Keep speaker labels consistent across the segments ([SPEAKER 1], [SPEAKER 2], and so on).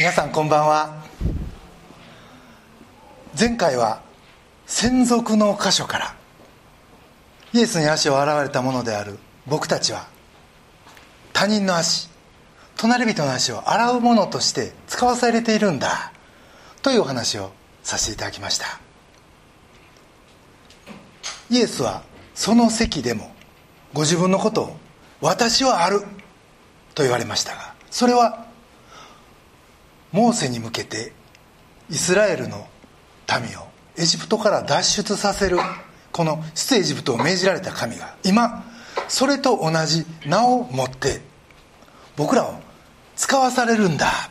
[SPEAKER 1] 皆さんこんばんは。前回は専属の箇所からイエスに足を洗われたものである僕たちは他人の足隣人の足を洗うものとして使わされているんだというお話をさせていただきました。イエスはその席でもご自分のことを「私はある」と言われましたがそれはモーセに向けてイスラエルの民をエジプトから脱出させるこの出エジプトを命じられた神が今それと同じ名を持って僕らを使わされるんだ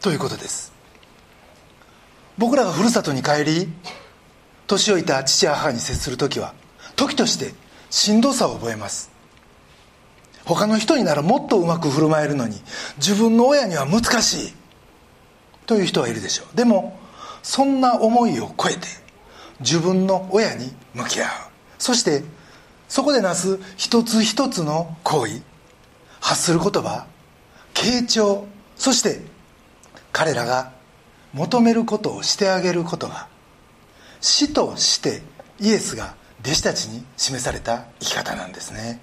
[SPEAKER 1] ということです。僕らがふるさとに帰り年老いた父や母に接する時は時としてしんどさを覚えます。他の人にならもっとうまく振る舞えるのに自分の親には難しい。という人はいるでしょう。でもそんな思いを超えて自分の親に向き合う。そしてそこでなす一つ一つの行為発する言葉傾聴そして彼らが求めることをしてあげることが死としてイエスが弟子たちに示された生き方なんですね。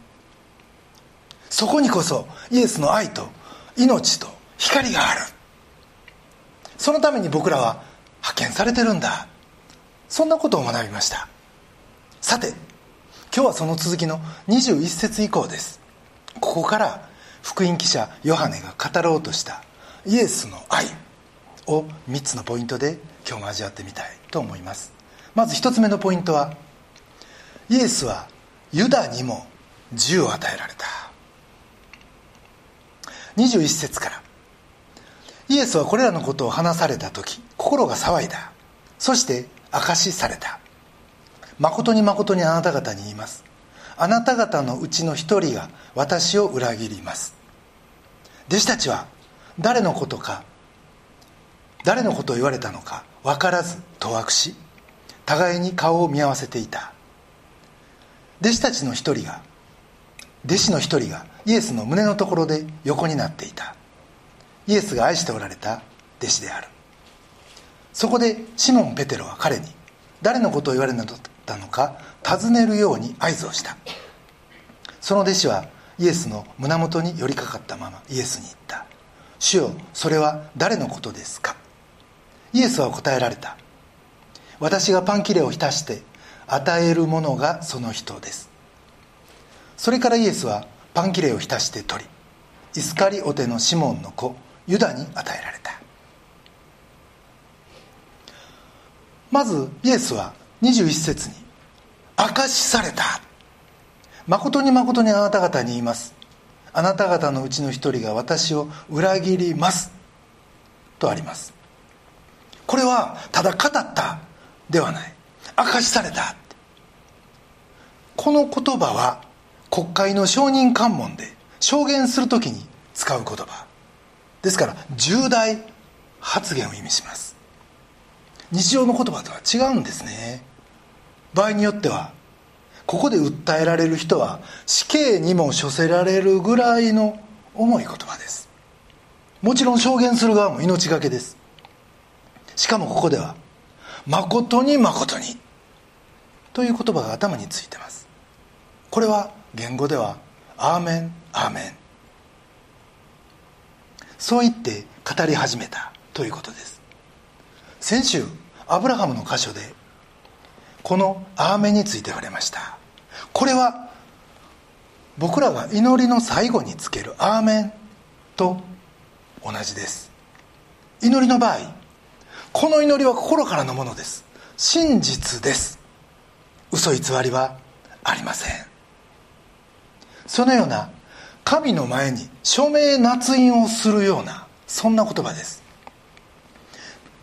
[SPEAKER 1] そこにこそイエスの愛と命と光がある。そのために僕らは派遣されてるんだ。そんなことを学びました。さて今日はその続きの21節以降です。ここから福音記者ヨハネが語ろうとしたイエスの愛を3つのポイントで今日も味わってみたいと思います。まず1つ目のポイントはイエスはユダにも自由を与えられた。21節からイエスはこれらのことを話された時心が騒いだ。そして証しされた。誠に誠にあなた方に言います。あなた方のうちの一人が私を裏切ります。弟子たちは誰のことか誰のことを言われたのか分からず当惑し互いに顔を見合わせていた。弟子たちの一人が弟子の一人がイエスの胸のところで横になっていた。イエスが愛しておられた弟子である。そこでシモン・ペテロは彼に誰のことを言われたのか尋ねるように合図をした。その弟子はイエスの胸元に寄りかかったままイエスに言った「主よそれは誰のことですか?」イエスは答えられた「私がパン切れを浸して与えるものがその人です」それからイエスはパン切れを浸して取りイスカリオテのシモンの子ユダに与えられた。まずイエスは21節に「証しされた」「誠に誠にあなた方に言います」「あなた方のうちの一人が私を裏切ります」とあります。これはただ語ったではない。証しされた。この言葉は国会の証人喚問で証言する時に使う言葉。ですから重大発言を意味します。日常の言葉とは違うんですね。場合によってはここで訴えられる人は死刑にも処せられるぐらいの重い言葉です。もちろん証言する側も命がけです。しかもここでは「誠に誠に」という言葉が頭についてます。これは言語では「アーメンアーメン」そう言って語り始めたということです。先週アブラハムの箇所でこの「アーメン」について言われました。これは僕らが祈りの最後につける「アーメン」と同じです。祈りの場合この祈りは心からのものです。真実です。嘘偽りはありません。そのような神の前に署名捺印をするようなそんな言葉です。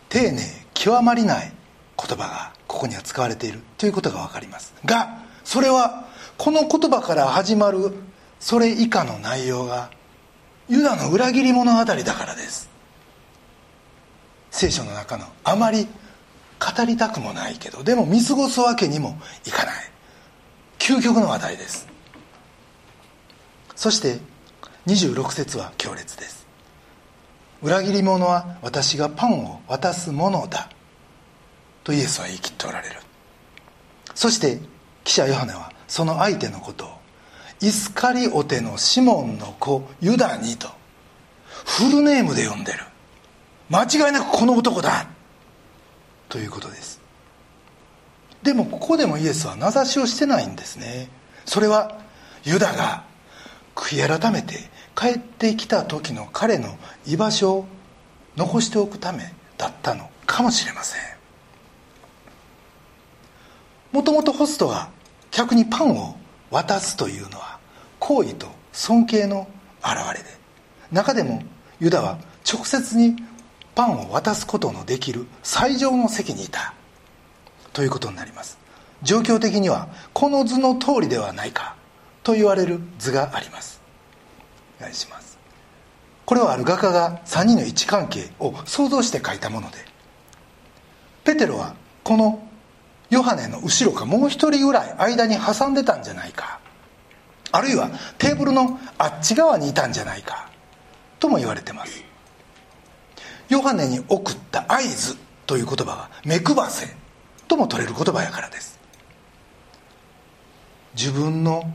[SPEAKER 1] 丁寧極まりない言葉がここには使われているということが分かります。がそれはこの言葉から始まるそれ以下の内容がユダの裏切り物語だからです。聖書の中のあまり語りたくもないけどでも見過ごすわけにもいかない。究極の話題です。そして26節は強烈です。裏切り者は私がパンを渡すものだ。とイエスは言い切っておられる。そして記者ヨハネはその相手のことをイスカリオテのシモンの子ユダにとフルネームで呼んでる。間違いなくこの男だ。ということです。でもここでもイエスは名指しをしてないんですね。それはユダが悔い改めて帰ってきた時の彼の居場所を残しておくためだったのかもしれません。もともとホストが客にパンを渡すというのは好意と尊敬の表れで中でもユダは直接にパンを渡すことのできる最上の席にいた。ということになります。状況的にはこの図の通りではないか。と言われる図があります。お願いします。これはある画家が3人の位置関係を想像して描いたものでペテロはこのヨハネの後ろかもう一人ぐらい間に挟んでたんじゃないかあるいはテーブルのあっち側にいたんじゃないかとも言われてます。ヨハネに送った合図という言葉が目配せとも取れる言葉やからです。自分の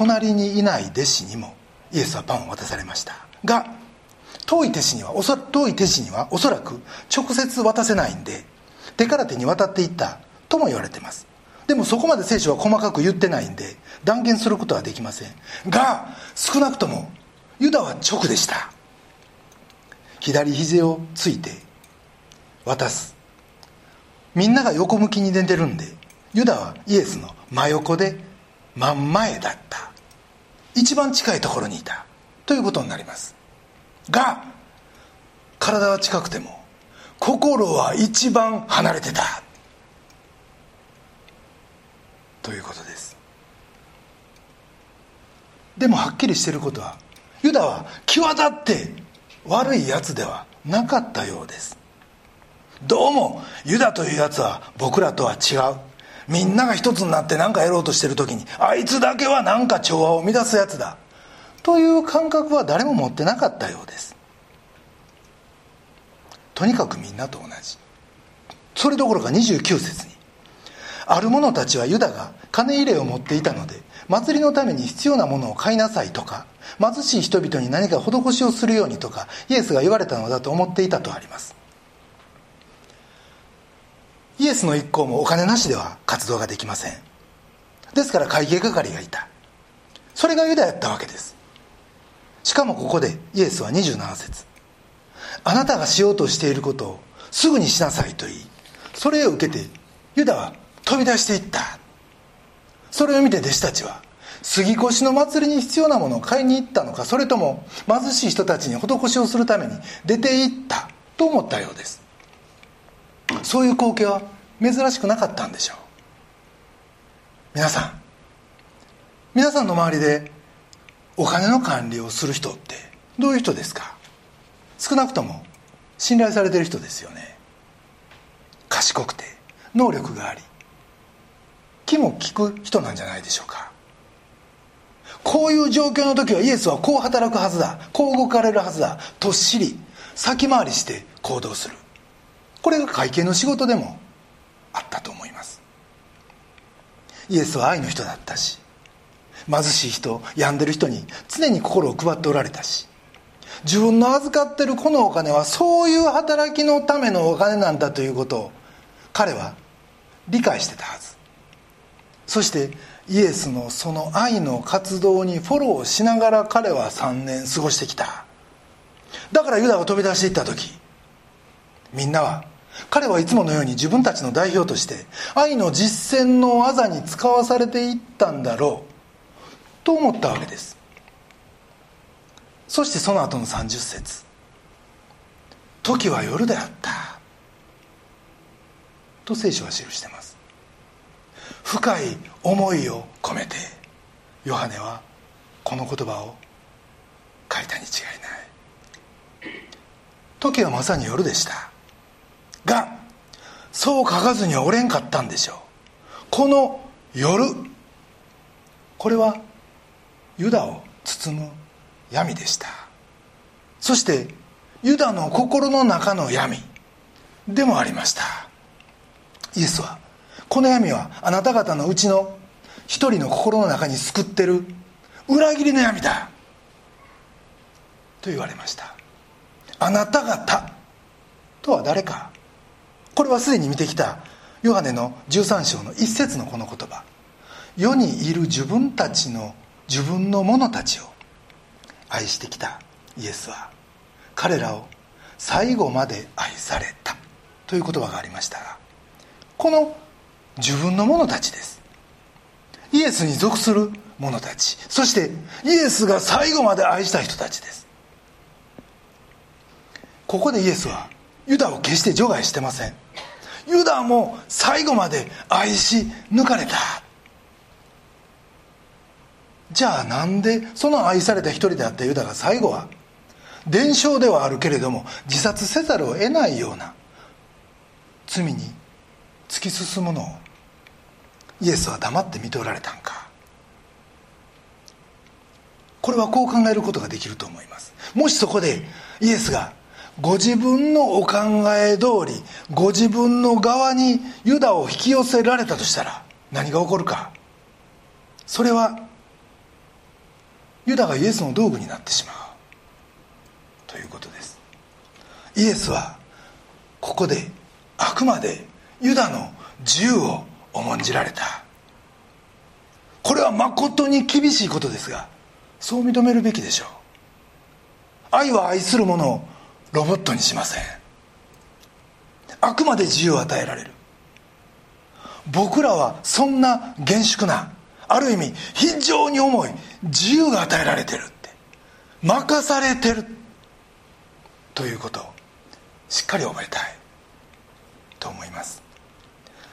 [SPEAKER 1] 隣にいない弟子にもイエスはパンを渡されました。が遠い弟子には遠い弟子にはおそらく直接渡せないんで手から手に渡っていったとも言われてます。でもそこまで聖書は細かく言ってないんで断言することはできません。が少なくともユダは直でした。左肘をついて渡す。みんなが横向きに出てるんでユダはイエスの真横で真ん前だった。一番近いところにいた。ということになります。が体は近くても心は一番離れてた。ということです。でもはっきりしていることはユダは際立って悪いやつではなかったようです。どうもユダというやつは僕らとは違う。みんなが一つになって何かやろうとしてる時にあいつだけは何か調和を乱すやつだ。という感覚は誰も持ってなかったようです。とにかくみんなと同じ。それどころか29節にある者たちはユダが金入れを持っていたので祭りのために必要なものを買いなさいとか貧しい人々に何か施しをするようにとかイエスが言われたのだと思っていたとあります。イエスの一行もお金なしでは活動ができません。ですから会計係がいた。それがユダやったわけです。しかもここでイエスは27節。あなたがしようとしていることをすぐにしなさいと言いそれを受けてユダは飛び出していった。それを見て弟子たちは杉越の祭りに必要なものを買いに行ったのかそれとも貧しい人たちに施しをするために出て行ったと思ったようです。そういう光景は珍しくなかったんでしょう。皆さん皆さんの周りでお金の管理をする人ってどういう人ですか？少なくとも信頼されてる人ですよね。賢くて能力があり気も利く人なんじゃないでしょうか。こういう状況の時はイエスはこう働くはずだこう動かれるはずだとっしり先回りして行動する。これが会計の仕事でもあったと思います。イエスは愛の人だったし貧しい人病んでる人に常に心を配っておられたし自分の預かってるこのお金はそういう働きのためのお金なんだということを彼は理解してたはず。そしてイエスのその愛の活動にフォローしながら彼は3年過ごしてきた。だからユダが飛び出していった時みんなは彼はいつものように自分たちの代表として愛の実践の技に使わされていったんだろうと思ったわけです。そしてその後の30節。時は夜であった」と聖書は記しています。深い思いを込めてヨハネはこの言葉を書いたに違いない。時はまさに夜でした。そう書かずにはおれんかったんでしょう。この夜これはユダを包む闇でした。そしてユダの心の中の闇でもありました。イエスはこの闇はあなた方のうちの一人の心の中に救ってる裏切りの闇だと言われました。あなた方とは誰かこれはすでに見てきたヨハネの13章の一節のこの言葉。世にいる自分たちの自分の者たちを愛してきたイエスは。彼らを最後まで愛された。という言葉がありましたがこの自分の者たちです。イエスに属する者たち。そしてイエスが最後まで愛した人たちです。ここでイエスはユダを決して除外してません。ユダも最後まで愛し抜かれた。じゃあなんでその愛された一人であったユダが最後は？伝承ではあるけれども自殺せざるを得ないような。罪に突き進むのを。イエスは黙って見ておられたんか。これはこう考えることができると思います。もしそこでイエスがご自分のお考え通りご自分の側にユダを引き寄せられたとしたら何が起こるか。それはユダがイエスの道具になってしまう。ということです。イエスはここであくまでユダの銃を重んじられた。これは誠に厳しいことですがそう認めるべきでしょう。愛は愛する者をロボットにしません。あくまで自由を与えられる。僕らはそんな厳粛なある意味非常に重い自由が与えられてるって。任されてる。ということをしっかり覚えたい。と思います。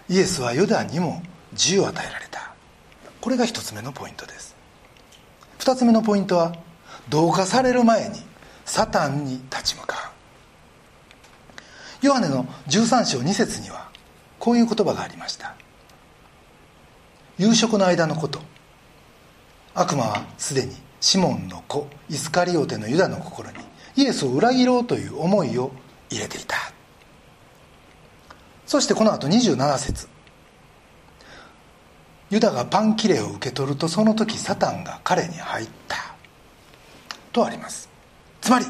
[SPEAKER 1] イエスはユダにも自由を与えられた。これが一つ目のポイントです。二つ目のポイントは同化される前にサタンに立ち向かう。ヨハネの13章2節にはこういう言葉がありました。夕食の間のこと。悪魔はすでにシモンの子イスカリオテのユダの心にイエスを裏切ろうという思いを入れていた。そしてこの後27節。ユダがパンキレを受け取るとその時サタンが彼に入った。とあります。つまり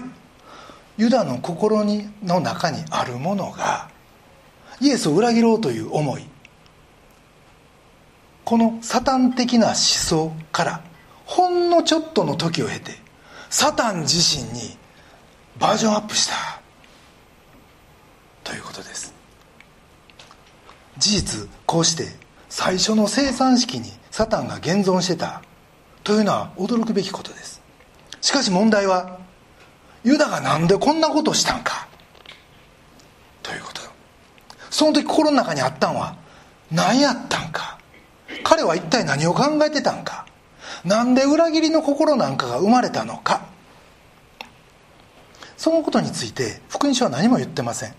[SPEAKER 1] ユダの心にの中にあるものがイエスを裏切ろうという思いこのサタン的な思想からほんのちょっとの時を経てサタン自身にバージョンアップしたということです。事実こうして最初の生産式にサタンが現存してたというのは驚くべきことです。しかし問題はユダが何でこんなことをしたんか。ということ。その時心の中にあったんは何やったんか。彼は一体何を考えてたんか。なんで裏切りの心なんかが生まれたのか。そのことについて福音書は何も言ってません。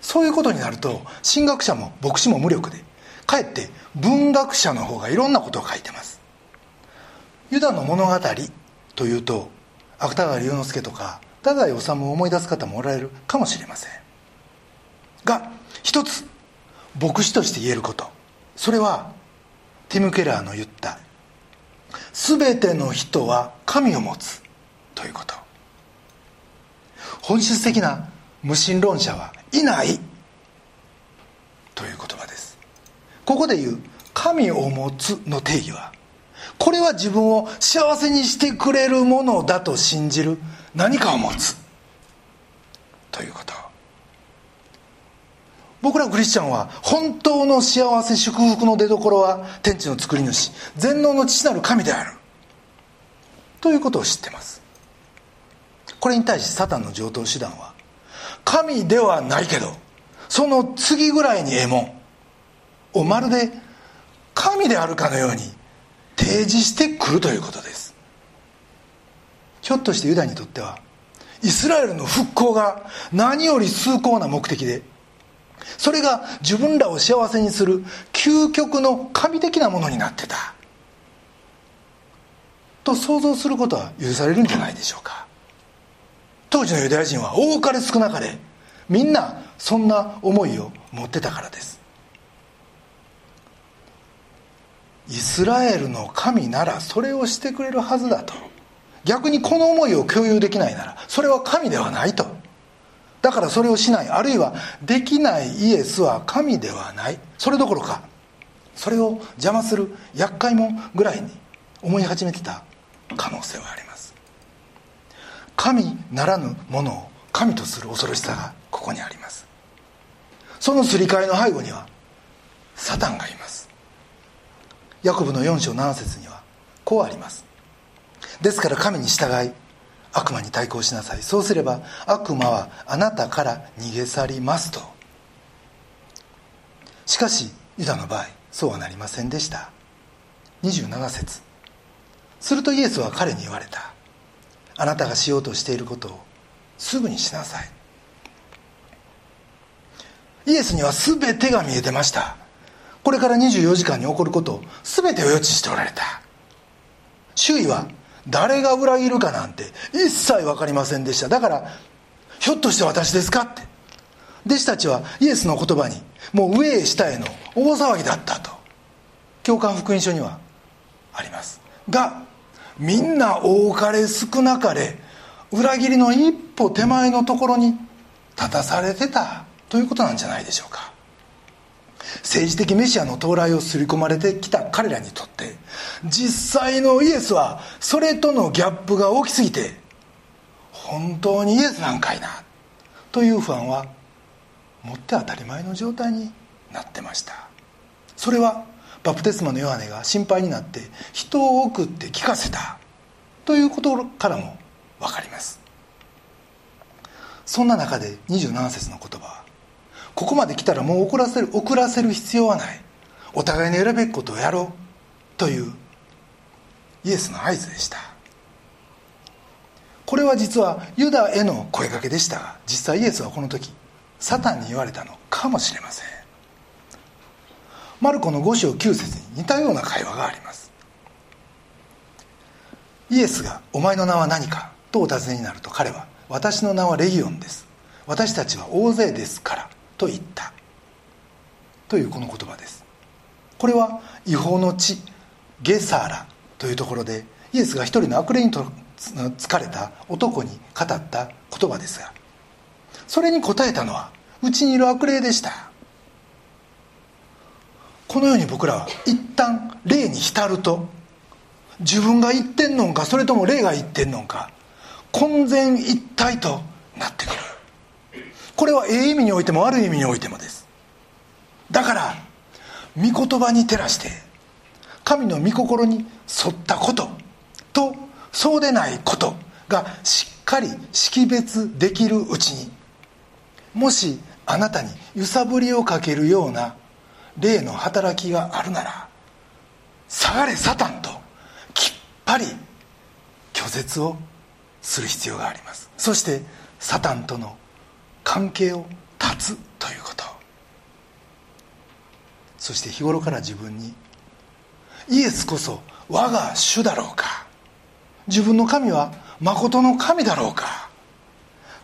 [SPEAKER 1] そういうことになると神学者も牧師も無力でかえって文学者の方がいろんなことを書いてます。ユダの物語というと芥川龍之介とか太宰治を思い出す方もおられるかもしれません。が一つ牧師として言えること。それはティム・ケラーの言った「全ての人は神を持つ」ということ。本質的な無神論者はいないという言葉です。ここで言う「神を持つ」の定義はこれは自分を幸せにしてくれるものだと信じる。何かを持つ。ということ。僕らクリスチャンは本当の幸せ祝福の出どころは天地の作り主。全能の父なる神である。ということを知ってます。これに対しサタンの上等手段は神ではないけどその次ぐらいにええもんをまるで神であるかのように提示してくるということです。ひょっとしてユダにとってはイスラエルの復興が何より崇高な目的でそれが自分らを幸せにする究極の神的なものになってた。と想像することは許されるんじゃないでしょうか。当時のユダヤ人は多かれ少なかれみんなそんな思いを持ってたからです。イスラエルの神ならそれをしてくれるはずだと。逆にこの思いを共有できないならそれは神ではないと。だからそれをしない。あるいはできないイエスは神ではない。それどころかそれを邪魔する厄介者ぐらいに思い始めてた可能性はあります。神ならぬものを神とする恐ろしさがここにあります。そのすり替えの背後にはサタンがいます。ヤコブの4章7節にはこうあります。ですから神に従い悪魔に対抗しなさい。そうすれば悪魔はあなたから逃げ去りますと。しかしユダの場合そうはなりませんでした。27節。するとイエスは彼に言われた。あなたがしようとしていることをすぐにしなさい。イエスには全てが見えてました。これから24時間に起こることを全てを予知しておられた。周囲は誰が裏切るかなんて一切分かりませんでした。だからひょっとして私ですかって。弟子たちはイエスの言葉にもう上へ下への大騒ぎだったと。教官福音書にはあります。がみんな多かれ少なかれ裏切りの一歩手前のところに立たされてたということなんじゃないでしょうか。政治的メシアの到来を刷り込まれてきた彼らにとって実際のイエスはそれとのギャップが大きすぎて本当にイエスなんかいなという不安はもって当たり前の状態になってました。それはバプテスマのヨハネが心配になって人を送って聞かせたということからも分かります。そんな中で27節の言葉ここまで来たらもう遅らせる遅らせる必要はない。お互いに選べっことをやろうというイエスの合図でした。これは実はユダへの声かけでしたが実際イエスはこの時サタンに言われたのかもしれません。マルコの5章9節に似たような会話があります。イエスが「お前の名は何か?」とお尋ねになると彼は「私の名はレギオンです。私たちは大勢ですから」と言ったというこの言葉です。これは違法の地ゲサーラというところでイエスが一人の悪霊にと疲れた男に語った言葉ですがそれに答えたのはうちにいる悪霊でした。このように僕らは一旦霊に浸ると自分が言ってんのんかそれとも霊が言ってんのか混然一体となってくる。これはええ意味においても悪い意味においてもです。だから御言葉に照らして神の御心に沿ったこととそうでないことがしっかり識別できるうちにもしあなたに揺さぶりをかけるような霊の働きがあるなら下がれサタンときっぱり拒絶をする必要があります。そしてサタンとの関係を断つということ。そして日頃から自分にイエスこそ我が主だろうか。自分の神は誠の神だろうか。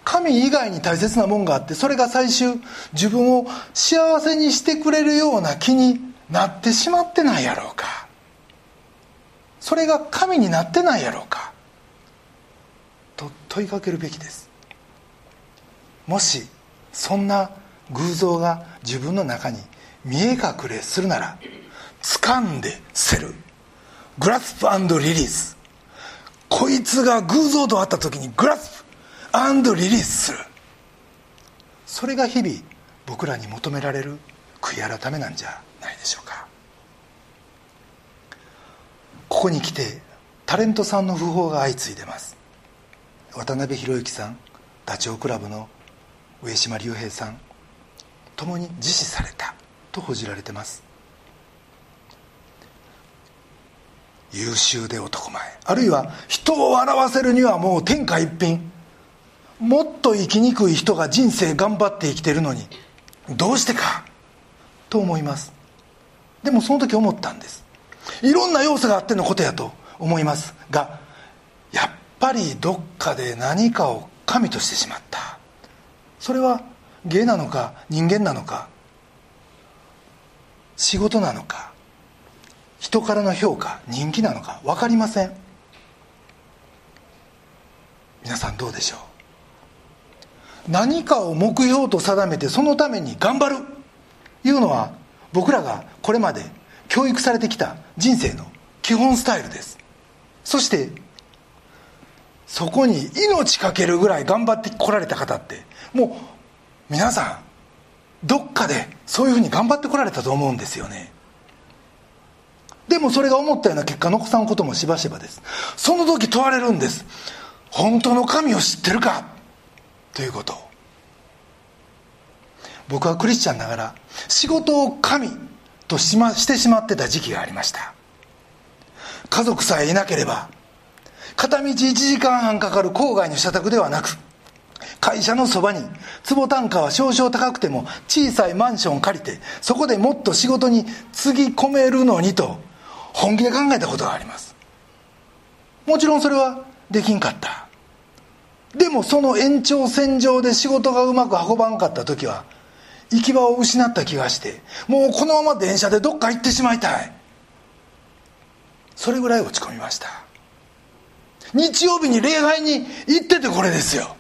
[SPEAKER 1] 神以外に大切なもんがあってそれが最終自分を幸せにしてくれるような気になってしまってないやろうか。それが神になってないやろうか。と問いかけるべきです。もしそんな偶像が自分の中に見え隠れするなら掴んで捨てる。グラスプリリースこいつが偶像と会った時にグラスプリリースする。それが日々僕らに求められる悔い改めなんじゃないでしょうか。ここに来てタレントさんの訃報が相次いでます。渡辺裕之さんダチョウ倶楽部の上島竜兵さん共に自死されたと報じられてます。優秀で男前あるいは人を笑わせるにはもう天下一品。もっと生きにくい人が人生頑張って生きてるのにどうしてかと思います。でもその時思ったんです。いろんな要素があってのことやと思いますがやっぱりどっかで何かを神としてしまった。それは芸なのか人間なのか仕事なのか人からの評価人気なのか分かりません。皆さんどうでしょう？何かを目標と定めてそのために頑張る。いうのは僕らがこれまで教育されてきた人生の基本スタイルです。そしてそこに命かけるぐらい頑張ってこられた方ってもう皆さんどっかでそういうふうに頑張ってこられたと思うんですよね。でもそれが思ったような結果残さんこともしばしばです。その時問われるんです。本当の神を知ってるか？ということ。僕はクリスチャンながら仕事を神とし,、ま、してしまってた時期がありました。家族さえいなければ片道1時間半かかる郊外の社宅ではなく会社のそばに坪単価は少々高くても小さいマンションを借りてそこでもっと仕事につぎ込めるのにと本気で考えたことがあります。もちろんそれはできんかった。でもその延長線上で仕事がうまく運ばんかった時は行き場を失った気がしてもうこのまま電車でどっか行ってしまいたい。それぐらい落ち込みました。日曜日に礼拝に行っててこれですよ。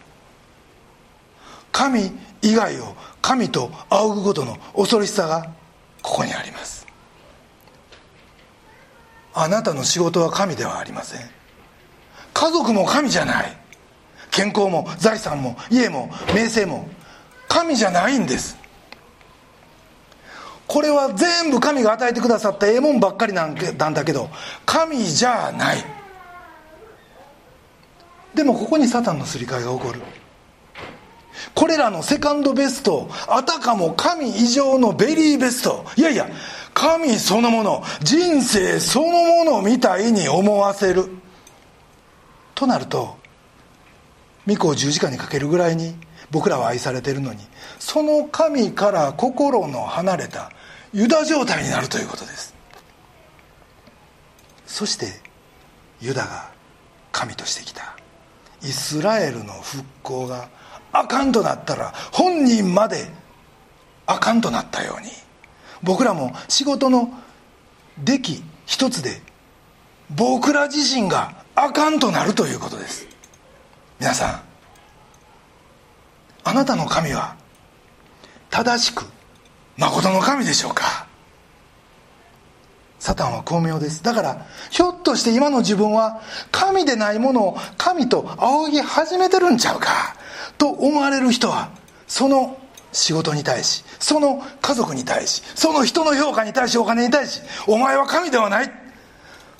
[SPEAKER 1] 神以外を神と仰ぐことの恐ろしさがここにあります。あなたの仕事は神ではありません。家族も神じゃない。健康も財産も家も名声も神じゃないんです。これは全部神が与えてくださったええもんばっかりなんだけど神じゃない。でもここにサタンのすり替えが起こる。これらのセカンドベストあたかも神以上のベリーベスト。いやいや神そのもの人生そのものみたいに思わせる。となると御子を十字架にかけるぐらいに僕らは愛されているのにその神から心の離れたユダ状態になるということです。そしてユダが神としてきた。イスラエルの復興があかんとなったら本人まであかんとなったように。僕らも仕事の出来一つで僕ら自身があかんとなるということです。皆さんあなたの神は正しく誠の神でしょうか？サタンは巧妙です。だからひょっとして今の自分は神でないものを神と仰ぎ始めてるんちゃうかと思われる人はその仕事に対しその家族に対しその人の評価に対しお金に対しお前は神ではない。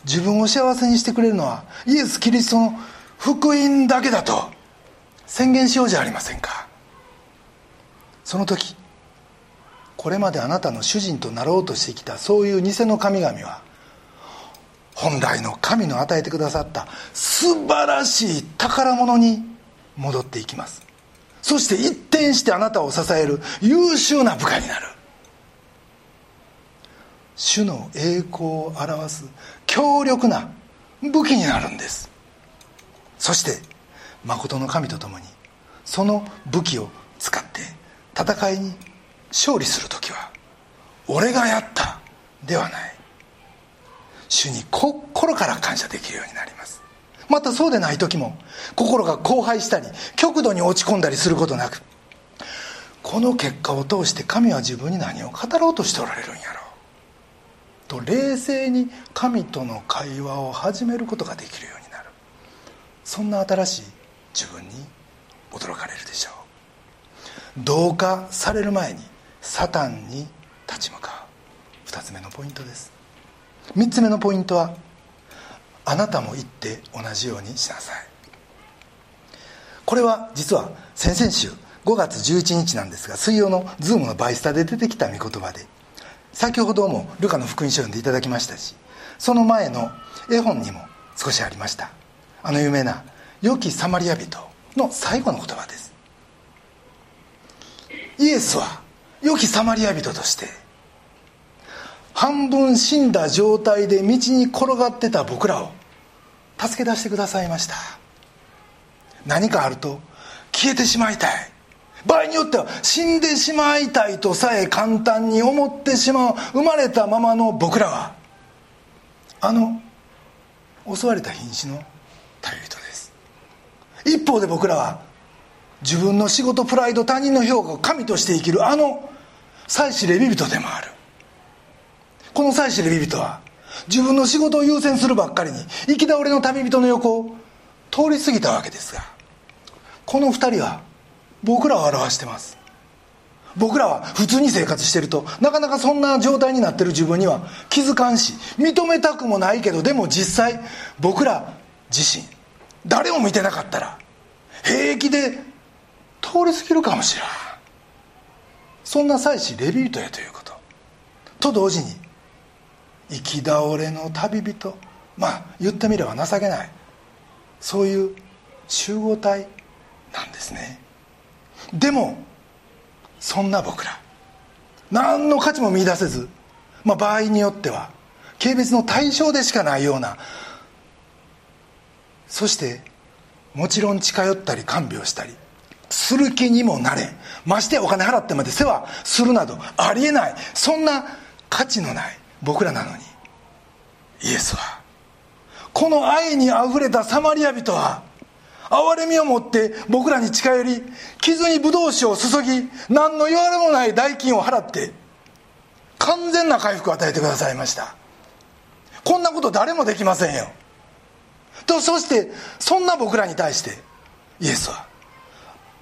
[SPEAKER 1] 自分を幸せにしてくれるのはイエス・キリストの福音だけだと宣言しようじゃありませんか。その時これまであなたの主人となろうとしてきたそういう偽の神々は本来の神の与えてくださった素晴らしい宝物に戻っていきます。そして一転してあなたを支える優秀な部下になる。主の栄光を表す強力な武器になるんです。そして誠の神と共にその武器を使って戦いに勝利する時は俺がやったではない。主に心から感謝できるようになります。またそうでない時も心が荒廃したり極度に落ち込んだりすることなくこの結果を通して神は自分に何を語ろうとしておられるんやろう。と冷静に神との会話を始めることができるようになる。そんな新しい自分に驚かれるでしょう。同化される前にサタンに立ち向かう。2つ目のポイントです。3つ目のポイントはあなたも行って同じようにしなさい。これは実は先々週5月11日なんですが水曜のズームのバイスタで出てきた御言葉で先ほどもルカの福音書を読んでいただきましたしその前の絵本にも少しありました。あの有名な「良きサマリア人」の最後の言葉です。イエスは良きサマリア人として半分死んだ状態で道に転がってた僕らを助け出してくださいました。何かあると消えてしまいたい。場合によっては死んでしまいたいとさえ簡単に思ってしまう生まれたままの僕らはあの襲われた瀕死の頼り人です。一方で僕らは自分の仕事プライド他人の評価を神として生きるあの祭司レビ人でもある。この祭司レビ人は自分の仕事を優先するばっかりに行き倒れの旅人の横を通り過ぎたわけですがこの二人は僕らを表してます。僕らは普通に生活してるとなかなかそんな状態になってる自分には気づかんし認めたくもないけどでも実際僕ら自身誰も見てなかったら平気で通り過ぎるかもしれん。そんな祭司レビートやということ。と同時に行き倒れの旅人。まあ言ってみれば情けない。そういう集合体なんですね。でもそんな僕ら何の価値も見いだせず、まあ、場合によっては軽蔑の対象でしかないようなそしてもちろん近寄ったり看病したりする気にもなれましてお金払ってまで世話するなどありえない。そんな価値のない。僕らなのに。イエスは。この愛にあふれたサマリア人は憐れみを持って僕らに近寄り傷にブドウ酒を注ぎ何の言われもない代金を払って完全な回復を与えてくださいました。こんなこと誰もできませんよ。とそしてそんな僕らに対してイエスは「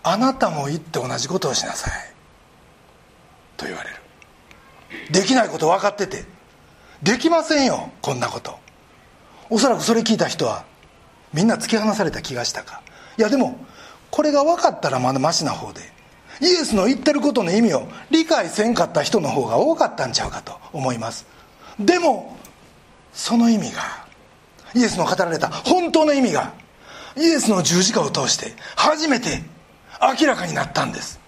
[SPEAKER 1] あなたも行って同じことをしなさい」と言われる。できないこと分かってて。できませんよこんなこと。おそらくそれ聞いた人はみんな突き放された気がしたか。いやでもこれが分かったらまだマシな方で。イエスの言ってることの意味を理解せんかった人の方が多かったんちゃうかと思います。でもその意味がイエスの語られた本当の意味がイエスの十字架を通して初めて明らかになったんです。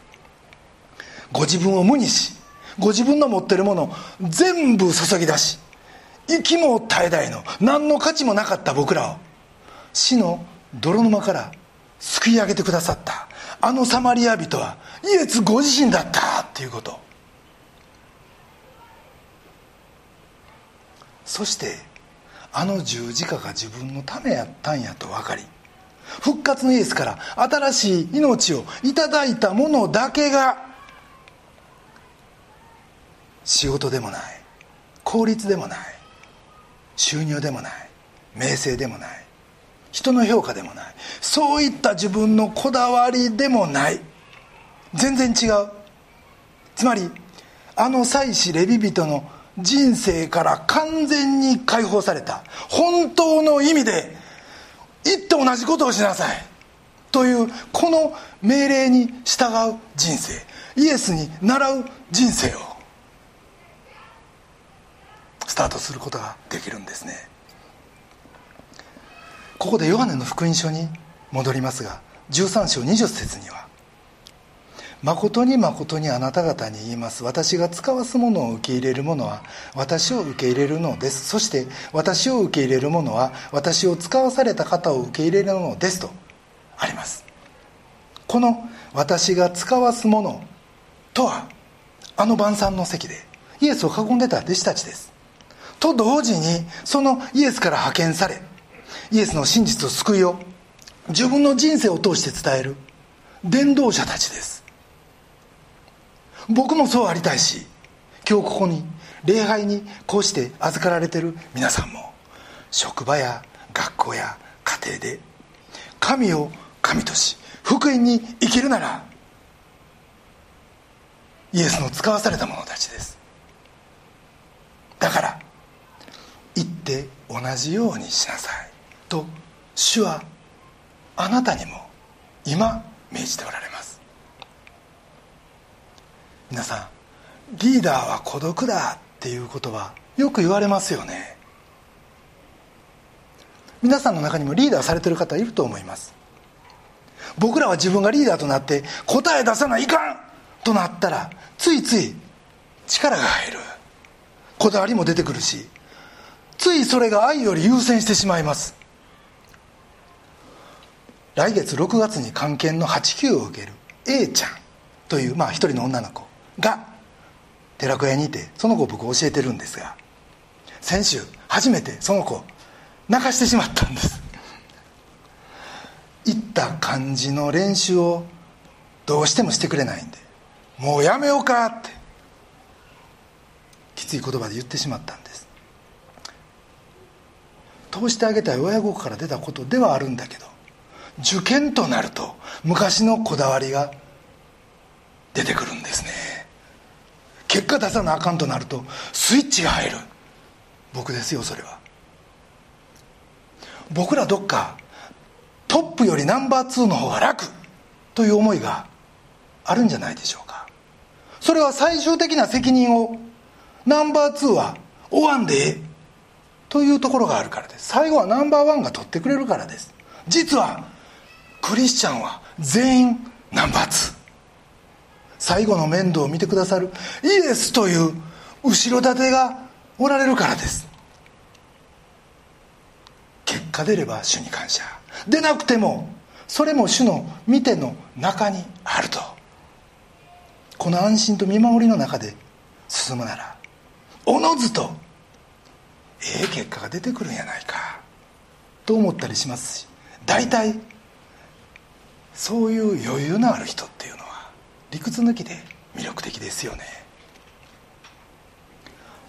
[SPEAKER 1] ご自分を無にしご自分の持ってるものを全部注ぎ出し息も絶え絶えの何の価値もなかった僕らを死の泥沼から救い上げてくださった。あのサマリア人はイエスご自身だったっていうこと。そしてあの十字架が自分のためやったんやと分かり復活のイエスから新しい命をいただいたものだけが仕事でもない効率でもない収入でもない名声でもない人の評価でもないそういった自分のこだわりでもない。全然違う。つまりあの祭司レビ人の人生から完全に解放された。本当の意味で行って同じことをしなさい。というこの命令に従う人生。イエスに習う人生を。スタートすることができるんですね。ここでヨハネの福音書に戻りますが13章20節には「誠に誠にあなた方に言います。私が使わすものを受け入れる者は私を受け入れるのです。そして私を受け入れる者は私を使わされた方を受け入れるのです」とあります。この「私が使わすもの」とはあの晩餐の席でイエスを囲んでた弟子たちです。と同時にそのイエスから派遣されイエスの真実と救いを自分の人生を通して伝える伝道者たちです。僕もそうありたいし今日ここに礼拝にこうして預かられてる皆さんも職場や学校や家庭で神を神とし福音に生きるならイエスの使わされた者たちです。だから行って同じようにしなさいと主はあなたにも今命じておられます。皆さんリーダーは孤独だっていうことはよく言われますよね。皆さんの中にもリーダーされてる方いると思います。僕らは自分がリーダーとなって答え出さないかんとなったらついつい力が入る。こだわりも出てくるしついそれが愛より優先してしまいます。来月6月に関係の8級を受ける A ちゃんというまあ一人の女の子。が寺子屋にいてその子を僕教えてるんですが先週初めてその子泣かしてしまったんです。言った感じの練習をどうしてもしてくれないんでもうやめようかってきつい言葉で言ってしまったんです。通してあげたい親心から出たことではあるんだけど受験となると昔のこだわりが出てくるんですね。結果出さなあかんとなるとスイッチが入る。僕ですよそれは。僕らどっかトップよりナンバー2の方が楽という思いがあるんじゃないでしょうか。それは最終的な責任をナンバー2は追わんでええというところがあるからです。最後はナンバーワンが取ってくれるからです。実はクリスチャンは全員ナンバー2最後の面倒を見てくださるイエスという後ろ盾がおられるからです。結果出れば主に感謝。でなくてもそれも主の見ての中にあると。この安心と見守りの中で進むならおのずとええ結果が出てくるんやないかと思ったりしますし大体そういう余裕のある人っていうの理屈抜きで魅力的ですよね。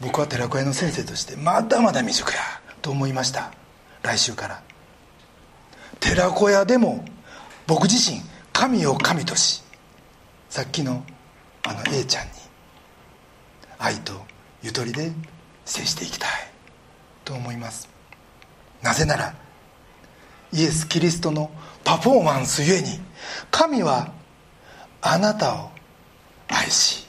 [SPEAKER 1] 僕は寺子屋の先生としてまだまだ未熟やと思いました。来週から。寺子屋でも僕自身神を神としさっきのあの A ちゃんに愛とゆとりで接していきたいと思います。なぜならイエス・キリストのパフォーマンスゆえに神はあなたを愛し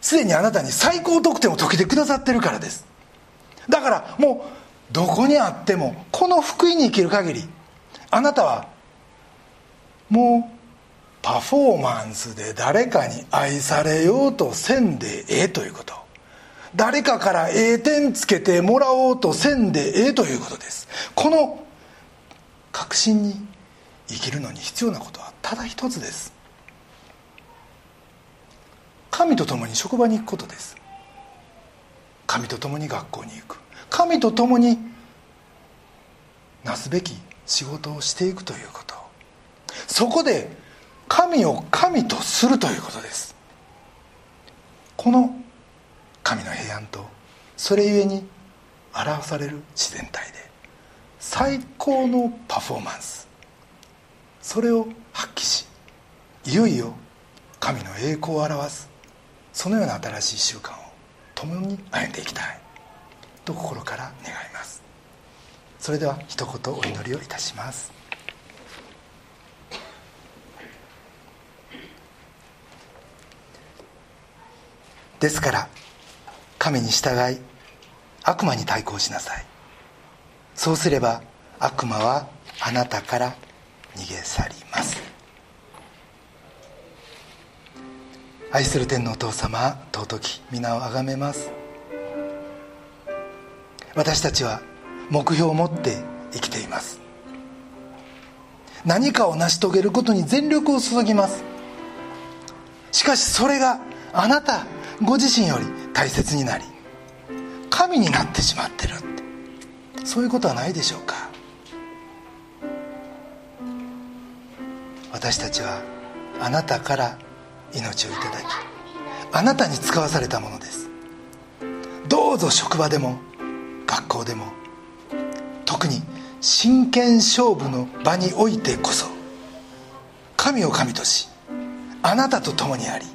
[SPEAKER 1] すでにあなたに最高得点を解けてくださってるからです。だからもうどこにあってもこの福音に生きる限りあなたはもうパフォーマンスで誰かに愛されようとせんでええということ。誰かからええ点つけてもらおうとせんでええということです。この確信に生きるのに必要なことはただ一つです。神と共に職場に行くことです。神と共に学校に行く。神と共になすべき仕事をしていくということ。そこで神を神とするということです。この神の平安とそれゆえに表される自然体で最高のパフォーマンス。それを発揮しいよいよ神の栄光を表すそのような新しい習慣を共に歩んでいきたい。と心から願います。それでは一言お祈りをいたします。ですから神に従い悪魔に対抗しなさい。そうすれば悪魔はあなたから逃げ去ります。愛する天のお父様尊き皆をあがめます。私たちは目標を持って生きています。何かを成し遂げることに全力を注ぎます。しかしそれがあなたご自身より大切になり神になってしまってるって。そういうことはないでしょうか。私たちはあなたから命をいただきあなたに使わされたものです。どうぞ職場でも学校でも特に真剣勝負の場においてこそ神を神としあなたと共にあり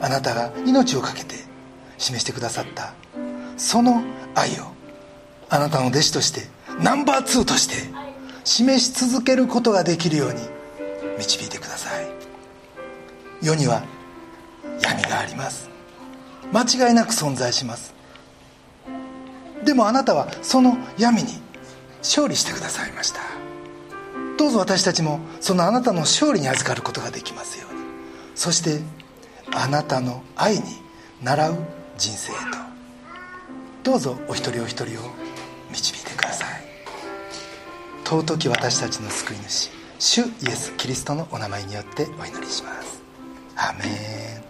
[SPEAKER 1] あなたが命を懸けて示してくださったその愛をあなたの弟子としてナンバー2として示し続けることができるように導いてください。世には闇があります。間違いなく存在します。でもあなたはその闇に勝利してくださいました。どうぞ私たちもそのあなたの勝利に預かることができますように。そしてあなたの愛に習う人生へと。どうぞお一人お一人を導いてください。尊き私たちの救い主主イエス・キリストのお名前によってお祈りします。 아멘.